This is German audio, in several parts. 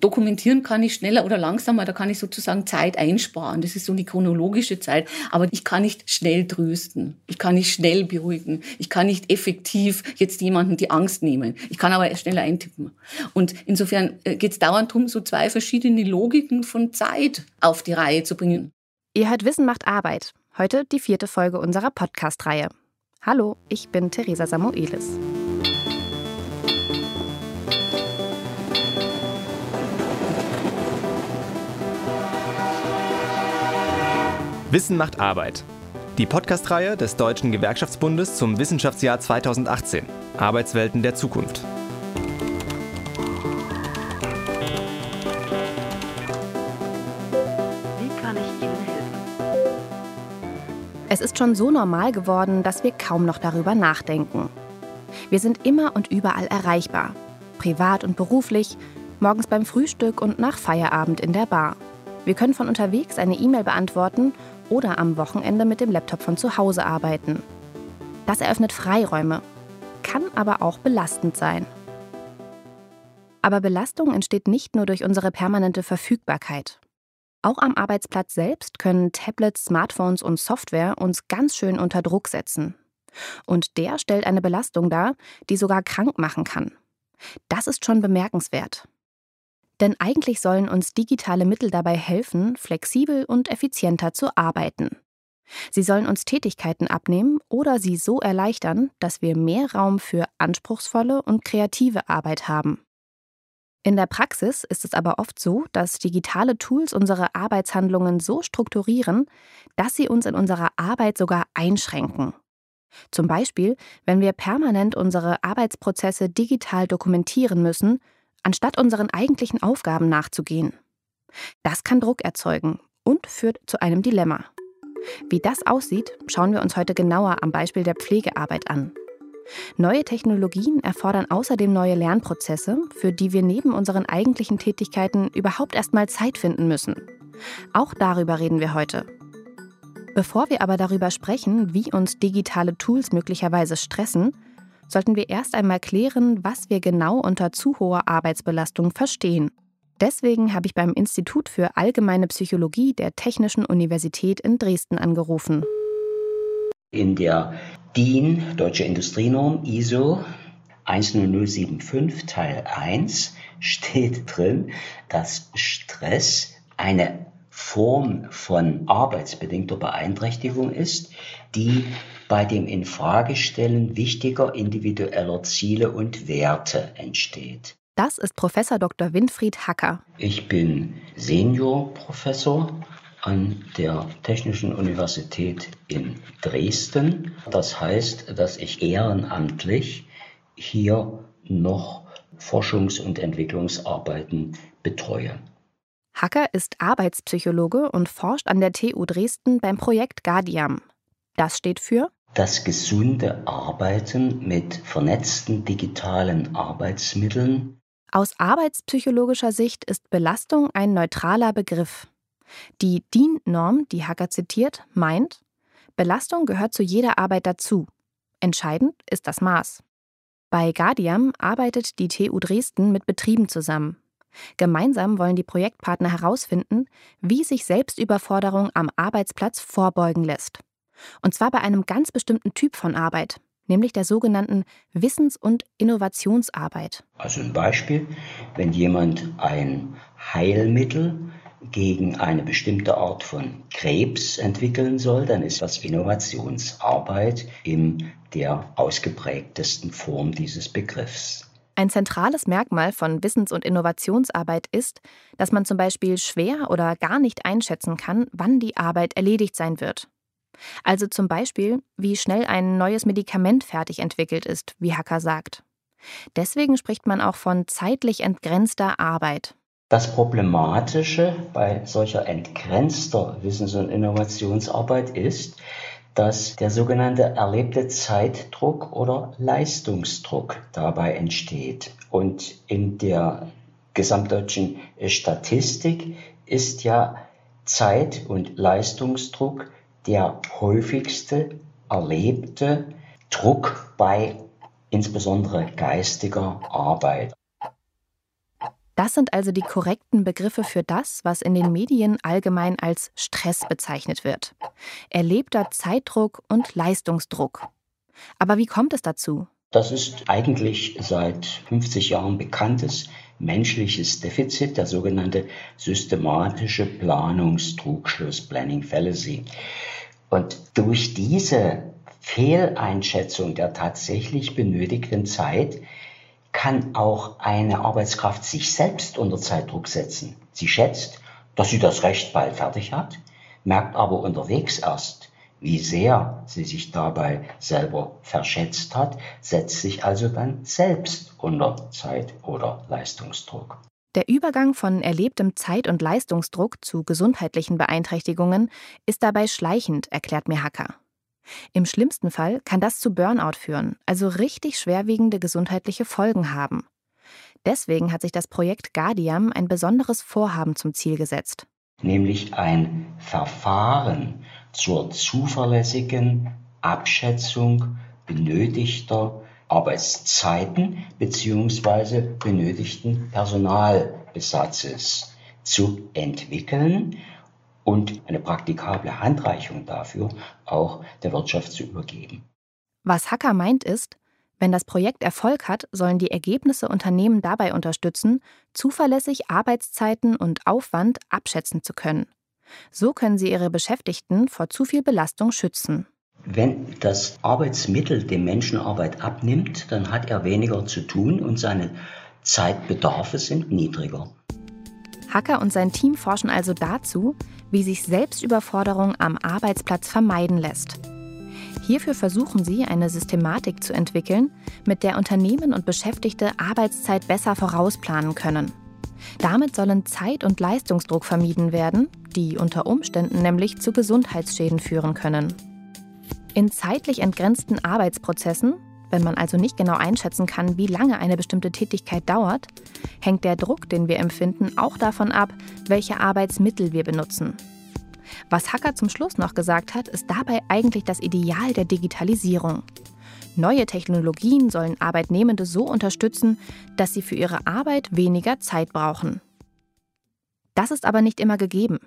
dokumentieren kann ich schneller oder langsamer, da kann ich sozusagen Zeit einsparen. Das ist so eine chronologische Zeit. Aber ich kann nicht schnell trösten. Ich kann nicht schnell beruhigen. Ich kann nicht effektiv jetzt jemanden die Angst nehmen. Ich kann aber schneller eintippen. Und insofern äh, geht es dauernd darum, so zwei verschiedene Logiken von Zeit auf die Reihe zu bringen. Ihr hört Wissen macht Arbeit. Heute die vierte Folge unserer Podcast-Reihe. Hallo, ich bin Theresa Samuelis. Wissen macht Arbeit. Die Podcast-Reihe des Deutschen Gewerkschaftsbundes zum Wissenschaftsjahr 2018. Arbeitswelten der Zukunft. Es ist schon so normal geworden, dass wir kaum noch darüber nachdenken. Wir sind immer und überall erreichbar. Privat und beruflich, morgens beim Frühstück und nach Feierabend in der Bar. Wir können von unterwegs eine E-Mail beantworten oder am Wochenende mit dem Laptop von zu Hause arbeiten. Das eröffnet Freiräume, kann aber auch belastend sein. Aber Belastung entsteht nicht nur durch unsere permanente Verfügbarkeit. Auch am Arbeitsplatz selbst können Tablets, Smartphones und Software uns ganz schön unter Druck setzen. Und der stellt eine Belastung dar, die sogar krank machen kann. Das ist schon bemerkenswert. Denn eigentlich sollen uns digitale Mittel dabei helfen, flexibel und effizienter zu arbeiten. Sie sollen uns Tätigkeiten abnehmen oder sie so erleichtern, dass wir mehr Raum für anspruchsvolle und kreative Arbeit haben. In der Praxis ist es aber oft so, dass digitale Tools unsere Arbeitshandlungen so strukturieren, dass sie uns in unserer Arbeit sogar einschränken. Zum Beispiel, wenn wir permanent unsere Arbeitsprozesse digital dokumentieren müssen, anstatt unseren eigentlichen Aufgaben nachzugehen. Das kann Druck erzeugen und führt zu einem Dilemma. Wie das aussieht, schauen wir uns heute genauer am Beispiel der Pflegearbeit an. Neue Technologien erfordern außerdem neue Lernprozesse, für die wir neben unseren eigentlichen Tätigkeiten überhaupt erstmal Zeit finden müssen. Auch darüber reden wir heute. Bevor wir aber darüber sprechen, wie uns digitale Tools möglicherweise stressen, sollten wir erst einmal klären, was wir genau unter zu hoher Arbeitsbelastung verstehen. Deswegen habe ich beim Institut für Allgemeine Psychologie der Technischen Universität in Dresden angerufen. In der DIN, Deutsche Industrienorm, ISO 10075 Teil 1 steht drin, dass Stress eine Form von arbeitsbedingter Beeinträchtigung ist, die bei dem Infragestellen wichtiger individueller Ziele und Werte entsteht. Das ist Professor Dr. Winfried Hacker. Ich bin Seniorprofessor an der Technischen Universität in Dresden. Das heißt, dass ich ehrenamtlich hier noch Forschungs- und Entwicklungsarbeiten betreue. Hacker ist Arbeitspsychologe und forscht an der TU Dresden beim Projekt Guardiam. Das steht für das gesunde Arbeiten mit vernetzten digitalen Arbeitsmitteln. Aus arbeitspsychologischer Sicht ist Belastung ein neutraler Begriff. Die DIN-Norm, die Hacker zitiert, meint, Belastung gehört zu jeder Arbeit dazu. Entscheidend ist das Maß. Bei Guardiam arbeitet die TU Dresden mit Betrieben zusammen. Gemeinsam wollen die Projektpartner herausfinden, wie sich Selbstüberforderung am Arbeitsplatz vorbeugen lässt. Und zwar bei einem ganz bestimmten Typ von Arbeit, nämlich der sogenannten Wissens- und Innovationsarbeit. Also ein Beispiel, wenn jemand ein Heilmittel gegen eine bestimmte Art von Krebs entwickeln soll, dann ist das Innovationsarbeit in der ausgeprägtesten Form dieses Begriffs. Ein zentrales Merkmal von Wissens- und Innovationsarbeit ist, dass man zum Beispiel schwer oder gar nicht einschätzen kann, wann die Arbeit erledigt sein wird. Also zum Beispiel, wie schnell ein neues Medikament fertig entwickelt ist, wie Hacker sagt. Deswegen spricht man auch von zeitlich entgrenzter Arbeit. Das Problematische bei solcher entgrenzter Wissens- und Innovationsarbeit ist, dass der sogenannte erlebte Zeitdruck oder Leistungsdruck dabei entsteht. Und in der gesamtdeutschen Statistik ist ja Zeit- und Leistungsdruck der häufigste erlebte Druck bei insbesondere geistiger Arbeit. Das sind also die korrekten Begriffe für das, was in den Medien allgemein als Stress bezeichnet wird. Erlebter Zeitdruck und Leistungsdruck. Aber wie kommt es dazu? Das ist eigentlich seit 50 Jahren bekanntes menschliches Defizit, der sogenannte systematische Planungstrugschluss, Planning Fallacy. Und durch diese Fehleinschätzung der tatsächlich benötigten Zeit kann auch eine Arbeitskraft sich selbst unter Zeitdruck setzen. Sie schätzt, dass sie das Recht bald fertig hat, merkt aber unterwegs erst, wie sehr sie sich dabei selber verschätzt hat, setzt sich also dann selbst unter Zeit- oder Leistungsdruck. Der Übergang von erlebtem Zeit- und Leistungsdruck zu gesundheitlichen Beeinträchtigungen ist dabei schleichend, erklärt mir Hacker. Im schlimmsten Fall kann das zu Burnout führen, also richtig schwerwiegende gesundheitliche Folgen haben. Deswegen hat sich das Projekt Guardiam ein besonderes Vorhaben zum Ziel gesetzt. Nämlich ein Verfahren zur zuverlässigen Abschätzung benötigter Arbeitszeiten bzw. benötigten Personalbesatzes zu entwickeln und eine praktikable Handreichung dafür auch der Wirtschaft zu übergeben. Was Hacker meint ist, wenn das Projekt Erfolg hat, sollen die Ergebnisse Unternehmen dabei unterstützen, zuverlässig Arbeitszeiten und Aufwand abschätzen zu können. So können sie ihre Beschäftigten vor zu viel Belastung schützen. Wenn das Arbeitsmittel dem Menschen Arbeit abnimmt, dann hat er weniger zu tun und seine Zeitbedarfe sind niedriger. Hacker und sein Team forschen also dazu, wie sich Selbstüberforderung am Arbeitsplatz vermeiden lässt. Hierfür versuchen sie, eine Systematik zu entwickeln, mit der Unternehmen und Beschäftigte Arbeitszeit besser vorausplanen können. Damit sollen Zeit- und Leistungsdruck vermieden werden, die unter Umständen nämlich zu Gesundheitsschäden führen können. In zeitlich entgrenzten Arbeitsprozessen, wenn man also nicht genau einschätzen kann, wie lange eine bestimmte Tätigkeit dauert, hängt der Druck, den wir empfinden, auch davon ab, welche Arbeitsmittel wir benutzen. Was Hacker zum Schluss noch gesagt hat, ist dabei eigentlich das Ideal der Digitalisierung. Neue Technologien sollen Arbeitnehmende so unterstützen, dass sie für ihre Arbeit weniger Zeit brauchen. Das ist aber nicht immer gegeben.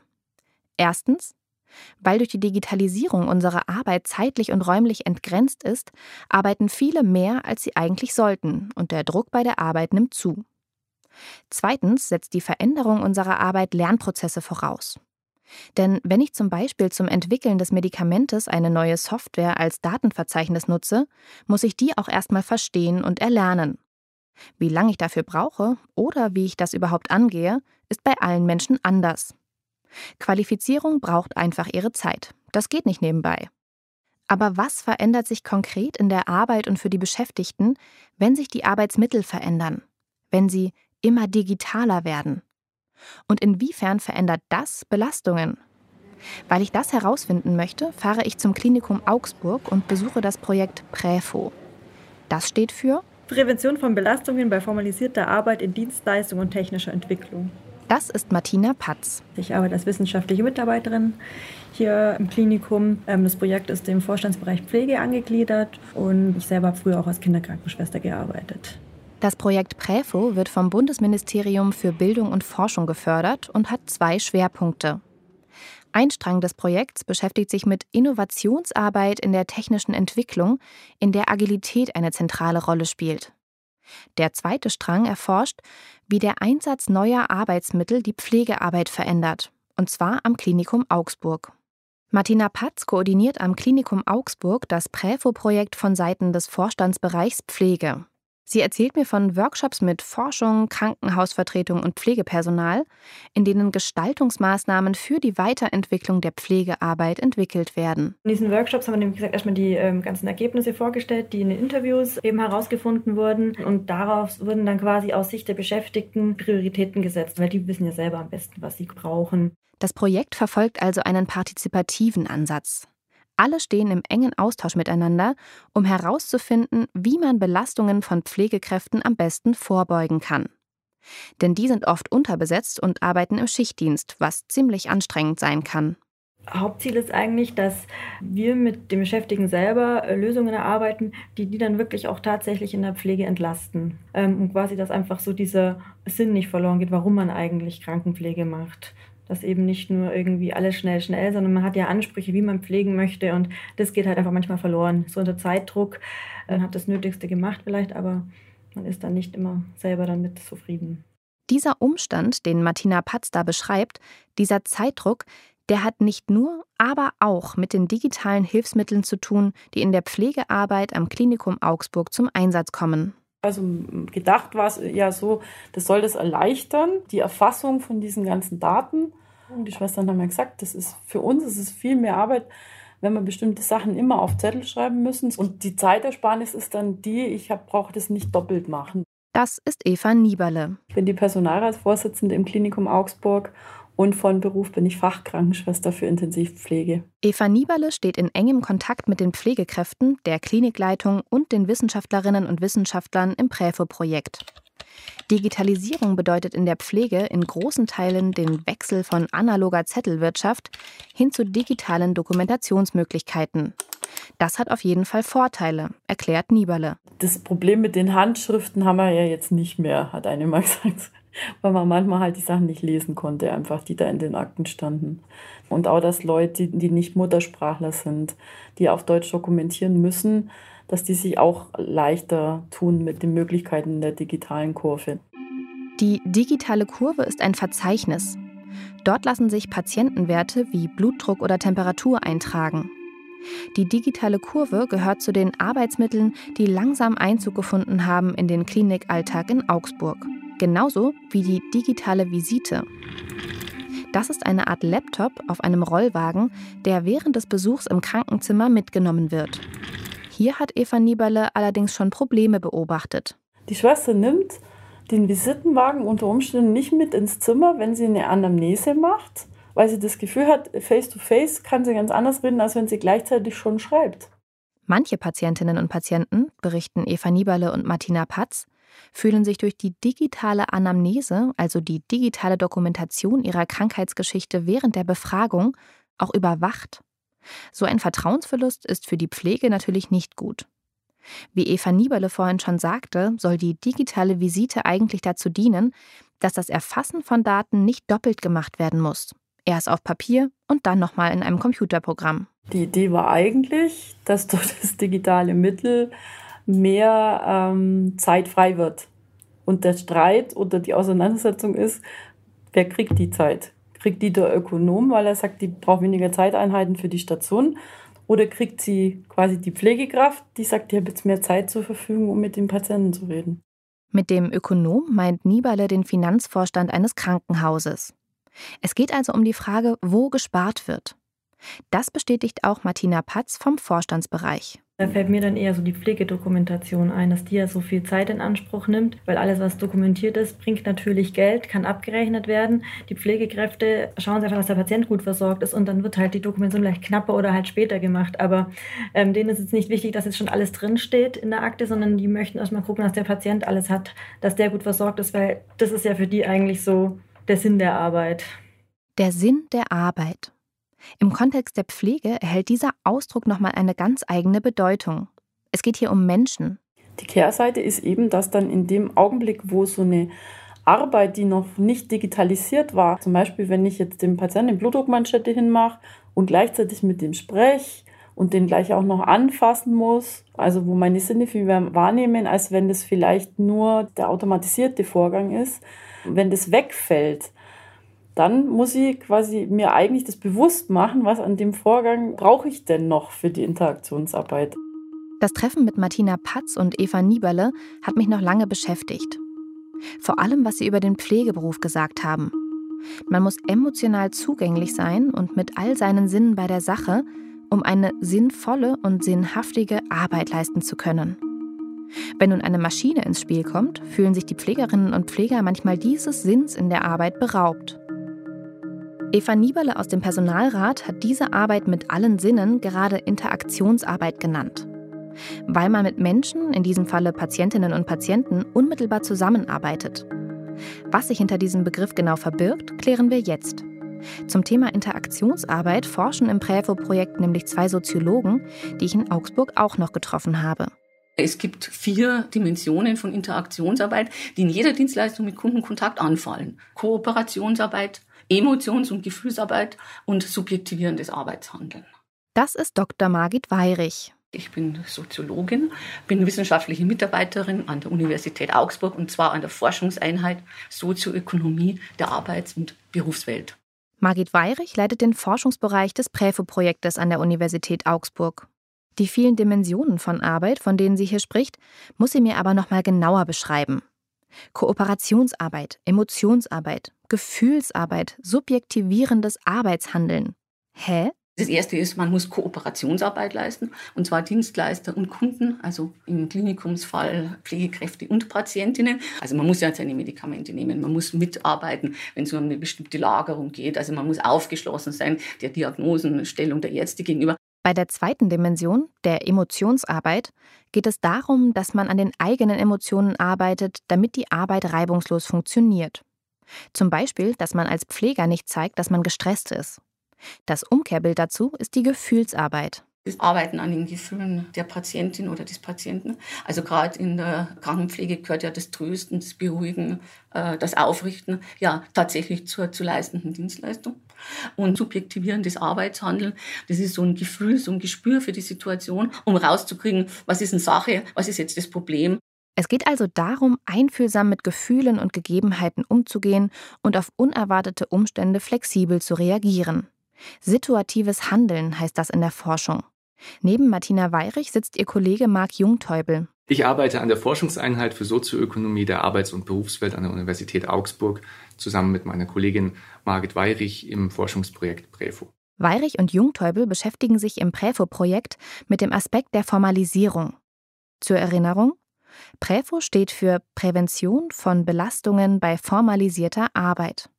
Erstens, weil durch die Digitalisierung unsere Arbeit zeitlich und räumlich entgrenzt ist, arbeiten viele mehr, als sie eigentlich sollten, und der Druck bei der Arbeit nimmt zu. Zweitens setzt die Veränderung unserer Arbeit Lernprozesse voraus. Denn wenn ich zum Beispiel zum Entwickeln des Medikamentes eine neue Software als Datenverzeichnis nutze, muss ich die auch erstmal verstehen und erlernen. Wie lange ich dafür brauche oder wie ich das überhaupt angehe, ist bei allen Menschen anders. Qualifizierung braucht einfach ihre Zeit. Das geht nicht nebenbei. Aber was verändert sich konkret in der Arbeit und für die Beschäftigten, wenn sich die Arbeitsmittel verändern, wenn sie immer digitaler werden? Und inwiefern verändert das Belastungen? Weil ich das herausfinden möchte, fahre ich zum Klinikum Augsburg und besuche das Projekt Präfo. Das steht für Prävention von Belastungen bei formalisierter Arbeit in Dienstleistung und technischer Entwicklung. Das ist Martina Patz. Ich arbeite als wissenschaftliche Mitarbeiterin hier im Klinikum. Ähm, das Projekt ist dem Vorstandsbereich Pflege angegliedert und ich selber habe früher auch als Kinderkrankenschwester gearbeitet. Das Projekt Präfo wird vom Bundesministerium für Bildung und Forschung gefördert und hat zwei Schwerpunkte. Ein Strang des Projekts beschäftigt sich mit Innovationsarbeit in der technischen Entwicklung, in der Agilität eine zentrale Rolle spielt. Der zweite Strang erforscht, wie der Einsatz neuer Arbeitsmittel die Pflegearbeit verändert, und zwar am Klinikum Augsburg. Martina Patz koordiniert am Klinikum Augsburg das Präfo-Projekt von Seiten des Vorstandsbereichs Pflege. Sie erzählt mir von Workshops mit Forschung, Krankenhausvertretung und Pflegepersonal, in denen Gestaltungsmaßnahmen für die Weiterentwicklung der Pflegearbeit entwickelt werden. In diesen Workshops haben wir nämlich gesagt, erstmal die ähm, ganzen Ergebnisse vorgestellt, die in den Interviews eben herausgefunden wurden. Und darauf wurden dann quasi aus Sicht der Beschäftigten Prioritäten gesetzt, weil die wissen ja selber am besten, was sie brauchen. Das Projekt verfolgt also einen partizipativen Ansatz. Alle stehen im engen Austausch miteinander, um herauszufinden, wie man Belastungen von Pflegekräften am besten vorbeugen kann. Denn die sind oft unterbesetzt und arbeiten im Schichtdienst, was ziemlich anstrengend sein kann. Hauptziel ist eigentlich, dass wir mit dem Beschäftigten selber äh, Lösungen erarbeiten, die die dann wirklich auch tatsächlich in der Pflege entlasten. Ähm, und quasi, dass einfach so dieser Sinn nicht verloren geht, warum man eigentlich Krankenpflege macht. Dass eben nicht nur irgendwie alles schnell, schnell, sondern man hat ja Ansprüche, wie man pflegen möchte. Und das geht halt einfach manchmal verloren. So unter Zeitdruck man hat das Nötigste gemacht vielleicht, aber man ist dann nicht immer selber damit zufrieden. Dieser Umstand, den Martina Patz da beschreibt, dieser Zeitdruck, der hat nicht nur, aber auch mit den digitalen Hilfsmitteln zu tun, die in der Pflegearbeit am Klinikum Augsburg zum Einsatz kommen. Also gedacht war es ja so, das soll das erleichtern, die Erfassung von diesen ganzen Daten. Und die Schwestern haben ja gesagt, das ist für uns ist es viel mehr Arbeit, wenn wir bestimmte Sachen immer auf Zettel schreiben müssen. Und die Zeitersparnis ist dann die, ich brauche das nicht doppelt machen. Das ist Eva Nieberle. Ich bin die Personalratsvorsitzende im Klinikum Augsburg und von Beruf bin ich Fachkrankenschwester für Intensivpflege. Eva Nieberle steht in engem Kontakt mit den Pflegekräften, der Klinikleitung und den Wissenschaftlerinnen und Wissenschaftlern im Präfo-Projekt. Digitalisierung bedeutet in der Pflege in großen Teilen den Wechsel von analoger Zettelwirtschaft hin zu digitalen Dokumentationsmöglichkeiten. Das hat auf jeden Fall Vorteile, erklärt Nieberle. Das Problem mit den Handschriften haben wir ja jetzt nicht mehr, hat eine mal gesagt. Weil man manchmal halt die Sachen nicht lesen konnte, einfach die da in den Akten standen. Und auch, dass Leute, die nicht Muttersprachler sind, die auf Deutsch dokumentieren müssen, dass die sich auch leichter tun mit den Möglichkeiten der digitalen Kurve. Die digitale Kurve ist ein Verzeichnis. Dort lassen sich Patientenwerte wie Blutdruck oder Temperatur eintragen. Die digitale Kurve gehört zu den Arbeitsmitteln, die langsam Einzug gefunden haben in den Klinikalltag in Augsburg. Genauso wie die digitale Visite. Das ist eine Art Laptop auf einem Rollwagen, der während des Besuchs im Krankenzimmer mitgenommen wird. Hier hat Eva Nieberle allerdings schon Probleme beobachtet. Die Schwester nimmt den Visitenwagen unter Umständen nicht mit ins Zimmer, wenn sie eine Anamnese macht, weil sie das Gefühl hat, face to face kann sie ganz anders reden, als wenn sie gleichzeitig schon schreibt. Manche Patientinnen und Patienten, berichten Eva Nieberle und Martina Patz, fühlen sich durch die digitale Anamnese, also die digitale Dokumentation ihrer Krankheitsgeschichte während der Befragung, auch überwacht so ein Vertrauensverlust ist für die Pflege natürlich nicht gut. Wie Eva Nieberle vorhin schon sagte, soll die digitale Visite eigentlich dazu dienen, dass das Erfassen von Daten nicht doppelt gemacht werden muss. Erst auf Papier und dann nochmal in einem Computerprogramm. Die Idee war eigentlich, dass durch das digitale Mittel mehr ähm, Zeit frei wird. Und der Streit oder die Auseinandersetzung ist, wer kriegt die Zeit? Kriegt die der Ökonom, weil er sagt, die braucht weniger Zeiteinheiten für die Station? Oder kriegt sie quasi die Pflegekraft, die sagt, ich habe jetzt mehr Zeit zur Verfügung, um mit dem Patienten zu reden? Mit dem Ökonom meint Nieberle den Finanzvorstand eines Krankenhauses. Es geht also um die Frage, wo gespart wird. Das bestätigt auch Martina Patz vom Vorstandsbereich. Da fällt mir dann eher so die Pflegedokumentation ein, dass die ja so viel Zeit in Anspruch nimmt, weil alles, was dokumentiert ist, bringt natürlich Geld, kann abgerechnet werden. Die Pflegekräfte schauen sich einfach, dass der Patient gut versorgt ist und dann wird halt die Dokumentation vielleicht knapper oder halt später gemacht. Aber ähm, denen ist jetzt nicht wichtig, dass jetzt schon alles drinsteht in der Akte, sondern die möchten erstmal gucken, dass der Patient alles hat, dass der gut versorgt ist, weil das ist ja für die eigentlich so der Sinn der Arbeit. Der Sinn der Arbeit. Im Kontext der Pflege erhält dieser Ausdruck nochmal eine ganz eigene Bedeutung. Es geht hier um Menschen. Die Kehrseite ist eben, dass dann in dem Augenblick, wo so eine Arbeit, die noch nicht digitalisiert war, zum Beispiel wenn ich jetzt dem Patienten eine Blutdruckmanschette hinmache und gleichzeitig mit dem spreche und den gleich auch noch anfassen muss, also wo meine Sinne viel mehr wahrnehmen, als wenn das vielleicht nur der automatisierte Vorgang ist, wenn das wegfällt, dann muss ich quasi mir eigentlich das bewusst machen, was an dem Vorgang brauche ich denn noch für die Interaktionsarbeit. Das Treffen mit Martina Patz und Eva Nieberle hat mich noch lange beschäftigt. Vor allem, was sie über den Pflegeberuf gesagt haben. Man muss emotional zugänglich sein und mit all seinen Sinnen bei der Sache, um eine sinnvolle und sinnhaftige Arbeit leisten zu können. Wenn nun eine Maschine ins Spiel kommt, fühlen sich die Pflegerinnen und Pfleger manchmal dieses Sinns in der Arbeit beraubt. Eva Nieberle aus dem Personalrat hat diese Arbeit mit allen Sinnen gerade Interaktionsarbeit genannt. Weil man mit Menschen, in diesem Falle Patientinnen und Patienten, unmittelbar zusammenarbeitet. Was sich hinter diesem Begriff genau verbirgt, klären wir jetzt. Zum Thema Interaktionsarbeit forschen im Prävo-Projekt nämlich zwei Soziologen, die ich in Augsburg auch noch getroffen habe. Es gibt vier Dimensionen von Interaktionsarbeit, die in jeder Dienstleistung mit Kundenkontakt anfallen. Kooperationsarbeit, Emotions- und Gefühlsarbeit und subjektivierendes Arbeitshandeln. Das ist Dr. Margit Weirich. Ich bin Soziologin, bin wissenschaftliche Mitarbeiterin an der Universität Augsburg und zwar an der Forschungseinheit Sozioökonomie der Arbeits- und Berufswelt. Margit Weirich leitet den Forschungsbereich des Präfo-Projektes an der Universität Augsburg. Die vielen Dimensionen von Arbeit, von denen sie hier spricht, muss sie mir aber noch mal genauer beschreiben. Kooperationsarbeit, Emotionsarbeit, Gefühlsarbeit, subjektivierendes Arbeitshandeln. Hä? Das erste ist, man muss Kooperationsarbeit leisten, und zwar Dienstleister und Kunden, also im Klinikumsfall Pflegekräfte und Patientinnen. Also man muss ja seine Medikamente nehmen, man muss mitarbeiten, wenn es um eine bestimmte Lagerung geht. Also man muss aufgeschlossen sein der Diagnosenstellung der Ärzte gegenüber. Bei der zweiten Dimension, der Emotionsarbeit, geht es darum, dass man an den eigenen Emotionen arbeitet, damit die Arbeit reibungslos funktioniert. Zum Beispiel, dass man als Pfleger nicht zeigt, dass man gestresst ist. Das Umkehrbild dazu ist die Gefühlsarbeit. Das Arbeiten an den Gefühlen der Patientin oder des Patienten. Also gerade in der Krankenpflege gehört ja das Trösten, das Beruhigen, äh, das Aufrichten ja tatsächlich zur zu leistenden Dienstleistung. Und subjektivierendes Arbeitshandeln, das ist so ein Gefühl, so ein Gespür für die Situation, um rauszukriegen, was ist eine Sache, was ist jetzt das Problem. Es geht also darum, einfühlsam mit Gefühlen und Gegebenheiten umzugehen und auf unerwartete Umstände flexibel zu reagieren. Situatives Handeln heißt das in der Forschung. Neben Martina Weirich sitzt ihr Kollege Marc Jungteubel. Ich arbeite an der Forschungseinheit für Sozioökonomie der Arbeits- und Berufswelt an der Universität Augsburg zusammen mit meiner Kollegin Margit Weirich im Forschungsprojekt Präfo. Weirich und Jungteubel beschäftigen sich im Präfo-Projekt mit dem Aspekt der Formalisierung. Zur Erinnerung, Präfo steht für Prävention von Belastungen bei formalisierter Arbeit.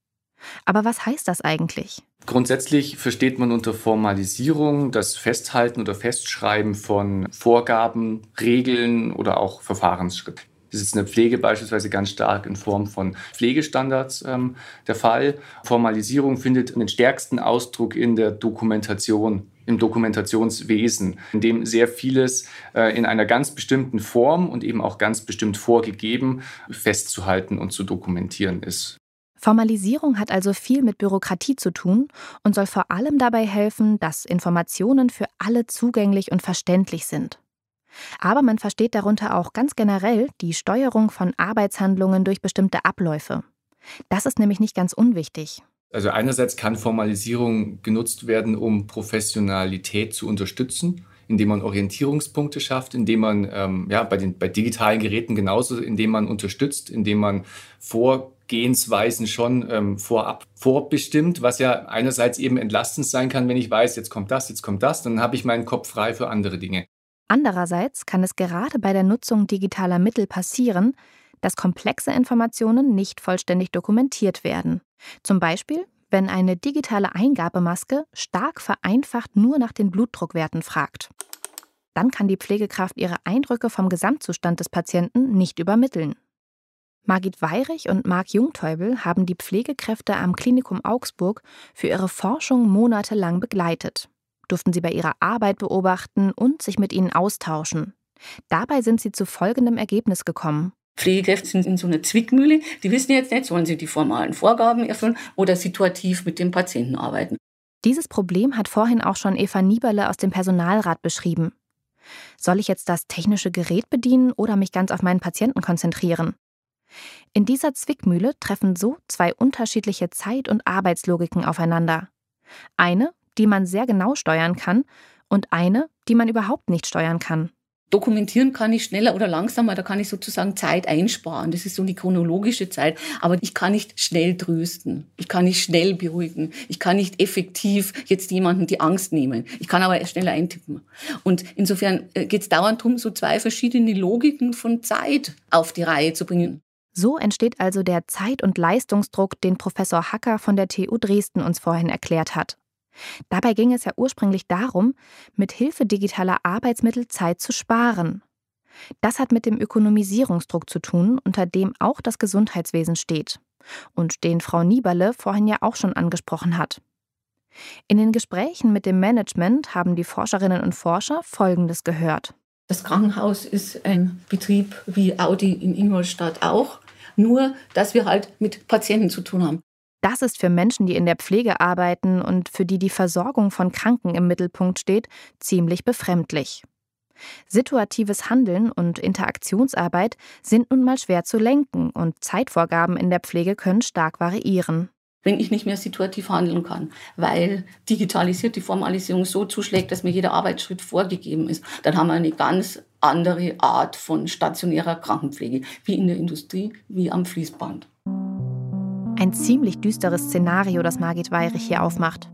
Aber was heißt das eigentlich? Grundsätzlich versteht man unter Formalisierung das Festhalten oder Festschreiben von Vorgaben, Regeln oder auch Verfahrensschritten. Das ist in der Pflege beispielsweise ganz stark in Form von Pflegestandards ähm, der Fall. Formalisierung findet den stärksten Ausdruck in der Dokumentation, im Dokumentationswesen, in dem sehr vieles äh, in einer ganz bestimmten Form und eben auch ganz bestimmt vorgegeben festzuhalten und zu dokumentieren ist. Formalisierung hat also viel mit Bürokratie zu tun und soll vor allem dabei helfen, dass Informationen für alle zugänglich und verständlich sind. Aber man versteht darunter auch ganz generell die Steuerung von Arbeitshandlungen durch bestimmte Abläufe. Das ist nämlich nicht ganz unwichtig. Also einerseits kann Formalisierung genutzt werden, um Professionalität zu unterstützen, indem man Orientierungspunkte schafft, indem man ähm, ja bei den bei digitalen Geräten genauso, indem man unterstützt, indem man vor Gehensweisen schon ähm, vorab vorbestimmt, was ja einerseits eben entlastend sein kann, wenn ich weiß, jetzt kommt das, jetzt kommt das, dann habe ich meinen Kopf frei für andere Dinge. Andererseits kann es gerade bei der Nutzung digitaler Mittel passieren, dass komplexe Informationen nicht vollständig dokumentiert werden. Zum Beispiel, wenn eine digitale Eingabemaske stark vereinfacht nur nach den Blutdruckwerten fragt. Dann kann die Pflegekraft ihre Eindrücke vom Gesamtzustand des Patienten nicht übermitteln. Margit Weirich und Marc Jungteubel haben die Pflegekräfte am Klinikum Augsburg für ihre Forschung monatelang begleitet, durften sie bei ihrer Arbeit beobachten und sich mit ihnen austauschen. Dabei sind sie zu folgendem Ergebnis gekommen. Pflegekräfte sind in so einer Zwickmühle. Die wissen jetzt nicht, sollen sie die formalen Vorgaben erfüllen oder situativ mit dem Patienten arbeiten. Dieses Problem hat vorhin auch schon Eva Nieberle aus dem Personalrat beschrieben. Soll ich jetzt das technische Gerät bedienen oder mich ganz auf meinen Patienten konzentrieren? In dieser Zwickmühle treffen so zwei unterschiedliche Zeit- und Arbeitslogiken aufeinander. Eine, die man sehr genau steuern kann, und eine, die man überhaupt nicht steuern kann. Dokumentieren kann ich schneller oder langsamer, da kann ich sozusagen Zeit einsparen. Das ist so die chronologische Zeit. Aber ich kann nicht schnell trösten. Ich kann nicht schnell beruhigen. Ich kann nicht effektiv jetzt jemanden die Angst nehmen. Ich kann aber schneller eintippen. Und insofern äh, geht es dauernd darum, so zwei verschiedene Logiken von Zeit auf die Reihe zu bringen. So entsteht also der Zeit- und Leistungsdruck, den Professor Hacker von der TU Dresden uns vorhin erklärt hat. Dabei ging es ja ursprünglich darum, mit Hilfe digitaler Arbeitsmittel Zeit zu sparen. Das hat mit dem Ökonomisierungsdruck zu tun, unter dem auch das Gesundheitswesen steht. und den Frau Nieberle vorhin ja auch schon angesprochen hat. In den Gesprächen mit dem Management haben die Forscherinnen und Forscher Folgendes gehört. Das Krankenhaus ist ein Betrieb wie Audi in Ingolstadt auch, nur dass wir halt mit Patienten zu tun haben. Das ist für Menschen, die in der Pflege arbeiten und für die die Versorgung von Kranken im Mittelpunkt steht, ziemlich befremdlich. Situatives Handeln und Interaktionsarbeit sind nun mal schwer zu lenken und Zeitvorgaben in der Pflege können stark variieren wenn ich nicht mehr situativ handeln kann, weil digitalisiert die Formalisierung so zuschlägt, dass mir jeder Arbeitsschritt vorgegeben ist, dann haben wir eine ganz andere Art von stationärer Krankenpflege, wie in der Industrie, wie am Fließband. Ein ziemlich düsteres Szenario, das Margit Weirich hier aufmacht.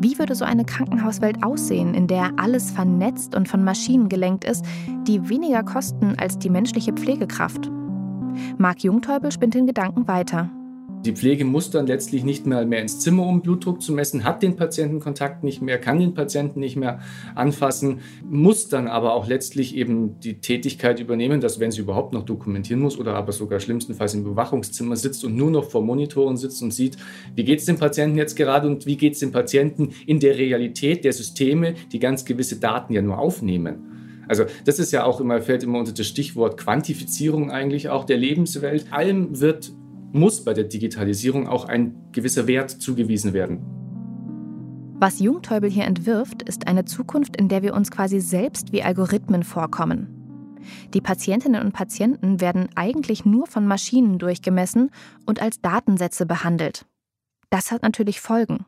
Wie würde so eine Krankenhauswelt aussehen, in der alles vernetzt und von Maschinen gelenkt ist, die weniger kosten als die menschliche Pflegekraft? Marc Jungteubel spinnt den Gedanken weiter. Die Pflege muss dann letztlich nicht mehr, mehr ins Zimmer, um Blutdruck zu messen, hat den Patientenkontakt nicht mehr, kann den Patienten nicht mehr anfassen, muss dann aber auch letztlich eben die Tätigkeit übernehmen, dass wenn sie überhaupt noch dokumentieren muss oder aber sogar schlimmstenfalls im Bewachungszimmer sitzt und nur noch vor Monitoren sitzt und sieht, wie geht es dem Patienten jetzt gerade und wie geht es dem Patienten in der Realität der Systeme, die ganz gewisse Daten ja nur aufnehmen. Also das ist ja auch immer, fällt immer unter das Stichwort Quantifizierung eigentlich auch der Lebenswelt. Allem wird muss bei der Digitalisierung auch ein gewisser Wert zugewiesen werden. Was Jungteubel hier entwirft, ist eine Zukunft, in der wir uns quasi selbst wie Algorithmen vorkommen. Die Patientinnen und Patienten werden eigentlich nur von Maschinen durchgemessen und als Datensätze behandelt. Das hat natürlich Folgen.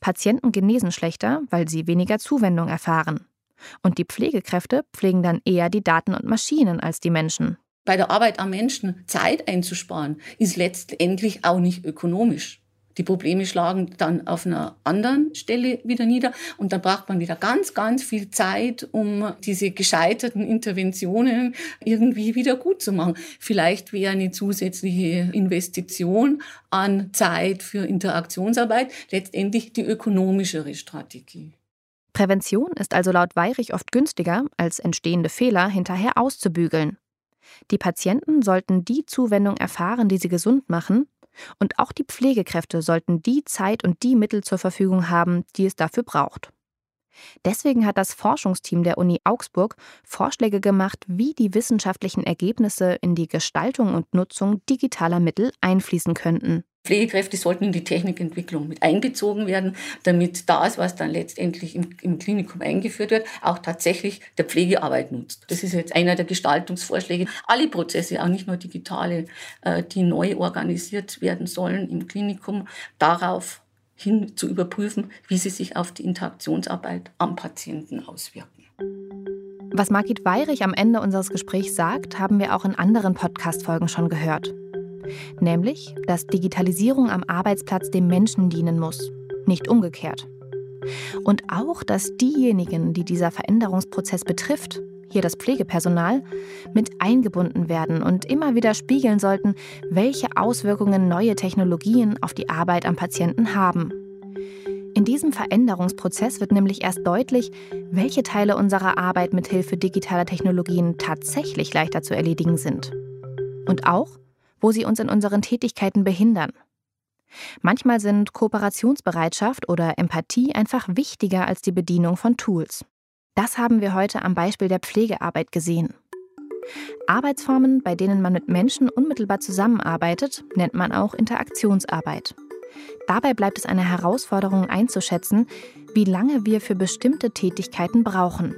Patienten genesen schlechter, weil sie weniger Zuwendung erfahren. Und die Pflegekräfte pflegen dann eher die Daten und Maschinen als die Menschen bei der Arbeit am Menschen Zeit einzusparen, ist letztendlich auch nicht ökonomisch. Die Probleme schlagen dann auf einer anderen Stelle wieder nieder und dann braucht man wieder ganz, ganz viel Zeit, um diese gescheiterten Interventionen irgendwie wieder gut zu machen. Vielleicht wäre eine zusätzliche Investition an Zeit für Interaktionsarbeit letztendlich die ökonomischere Strategie. Prävention ist also laut Weirich oft günstiger, als entstehende Fehler hinterher auszubügeln. Die Patienten sollten die Zuwendung erfahren, die sie gesund machen, und auch die Pflegekräfte sollten die Zeit und die Mittel zur Verfügung haben, die es dafür braucht. Deswegen hat das Forschungsteam der Uni Augsburg Vorschläge gemacht, wie die wissenschaftlichen Ergebnisse in die Gestaltung und Nutzung digitaler Mittel einfließen könnten. Pflegekräfte sollten in die Technikentwicklung mit einbezogen werden, damit das, was dann letztendlich im, im, Klinikum eingeführt wird, auch tatsächlich der Pflegearbeit nutzt. Das ist jetzt einer der Gestaltungsvorschläge. Alle Prozesse, auch nicht nur digitale, äh, die neu organisiert werden sollen im Klinikum, darauf hin zu überprüfen, wie sie sich auf die Interaktionsarbeit am Patienten auswirken. Was Margit Weirich am Ende unseres Gesprächs sagt, haben wir auch in anderen Podcast-Folgen schon gehört. Nämlich, dass Digitalisierung am Arbeitsplatz dem Menschen dienen muss, nicht umgekehrt. Und auch, dass diejenigen, die dieser Veränderungsprozess betrifft, hier das Pflegepersonal, mit eingebunden werden und immer wieder spiegeln sollten, welche Auswirkungen neue Technologien auf die Arbeit am Patienten haben. In diesem Veränderungsprozess wird nämlich erst deutlich, welche Teile unserer Arbeit mit Hilfe digitaler Technologien tatsächlich leichter zu erledigen sind. Und auch, wo sie uns in unseren Tätigkeiten behindern. Manchmal sind Kooperationsbereitschaft oder Empathie einfach wichtiger als die Bedienung von Tools. Das haben wir heute am Beispiel der Pflegearbeit gesehen. Arbeitsformen, bei denen man mit Menschen unmittelbar zusammenarbeitet, nennt man auch Interaktionsarbeit. Dabei bleibt es eine Herausforderung einzuschätzen, wie lange wir für bestimmte Tätigkeiten brauchen.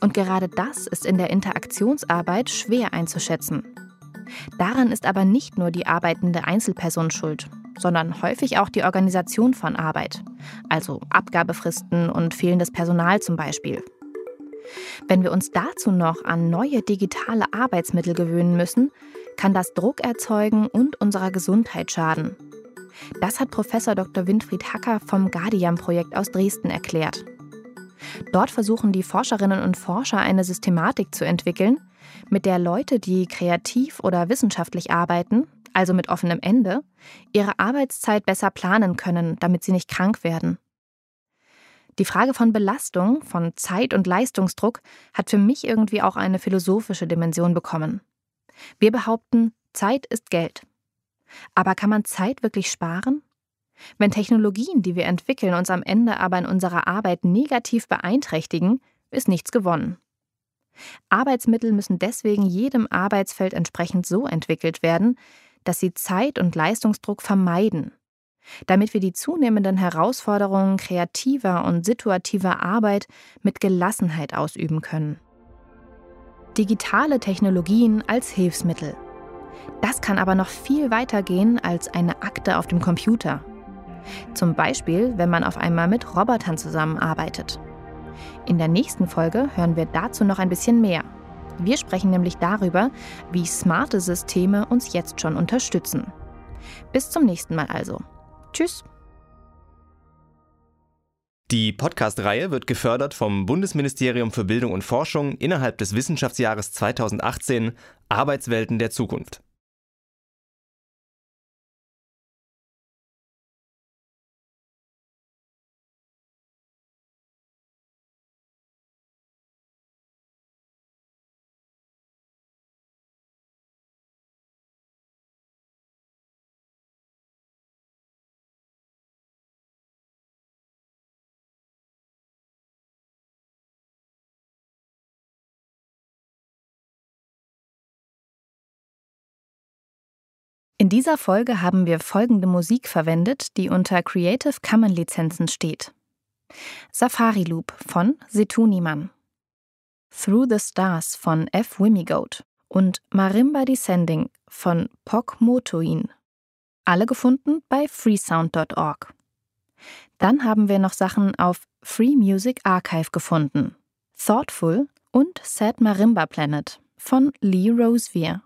Und gerade das ist in der Interaktionsarbeit schwer einzuschätzen. Daran ist aber nicht nur die arbeitende Einzelperson schuld, sondern häufig auch die Organisation von Arbeit, also Abgabefristen und fehlendes Personal zum Beispiel. Wenn wir uns dazu noch an neue digitale Arbeitsmittel gewöhnen müssen, kann das Druck erzeugen und unserer Gesundheit schaden. Das hat Professor Dr. Winfried Hacker vom Guardian-Projekt aus Dresden erklärt. Dort versuchen die Forscherinnen und Forscher eine Systematik zu entwickeln, mit der Leute, die kreativ oder wissenschaftlich arbeiten, also mit offenem Ende, ihre Arbeitszeit besser planen können, damit sie nicht krank werden. Die Frage von Belastung, von Zeit- und Leistungsdruck hat für mich irgendwie auch eine philosophische Dimension bekommen. Wir behaupten, Zeit ist Geld. Aber kann man Zeit wirklich sparen? Wenn Technologien, die wir entwickeln, uns am Ende aber in unserer Arbeit negativ beeinträchtigen, ist nichts gewonnen. Arbeitsmittel müssen deswegen jedem Arbeitsfeld entsprechend so entwickelt werden, dass sie Zeit- und Leistungsdruck vermeiden, damit wir die zunehmenden Herausforderungen kreativer und situativer Arbeit mit Gelassenheit ausüben können. Digitale Technologien als Hilfsmittel. Das kann aber noch viel weiter gehen als eine Akte auf dem Computer. Zum Beispiel, wenn man auf einmal mit Robotern zusammenarbeitet. In der nächsten Folge hören wir dazu noch ein bisschen mehr. Wir sprechen nämlich darüber, wie smarte Systeme uns jetzt schon unterstützen. Bis zum nächsten Mal also. Tschüss. Die Podcast-Reihe wird gefördert vom Bundesministerium für Bildung und Forschung innerhalb des Wissenschaftsjahres 2018 Arbeitswelten der Zukunft. In dieser Folge haben wir folgende Musik verwendet, die unter Creative Commons Lizenzen steht. Safari Loop von Setuniman, Through the Stars von F. Wimigoat und Marimba Descending von Pok Motoin. Alle gefunden bei freesound.org. Dann haben wir noch Sachen auf Free Music Archive gefunden. Thoughtful und Sad Marimba Planet von Lee Rosevier.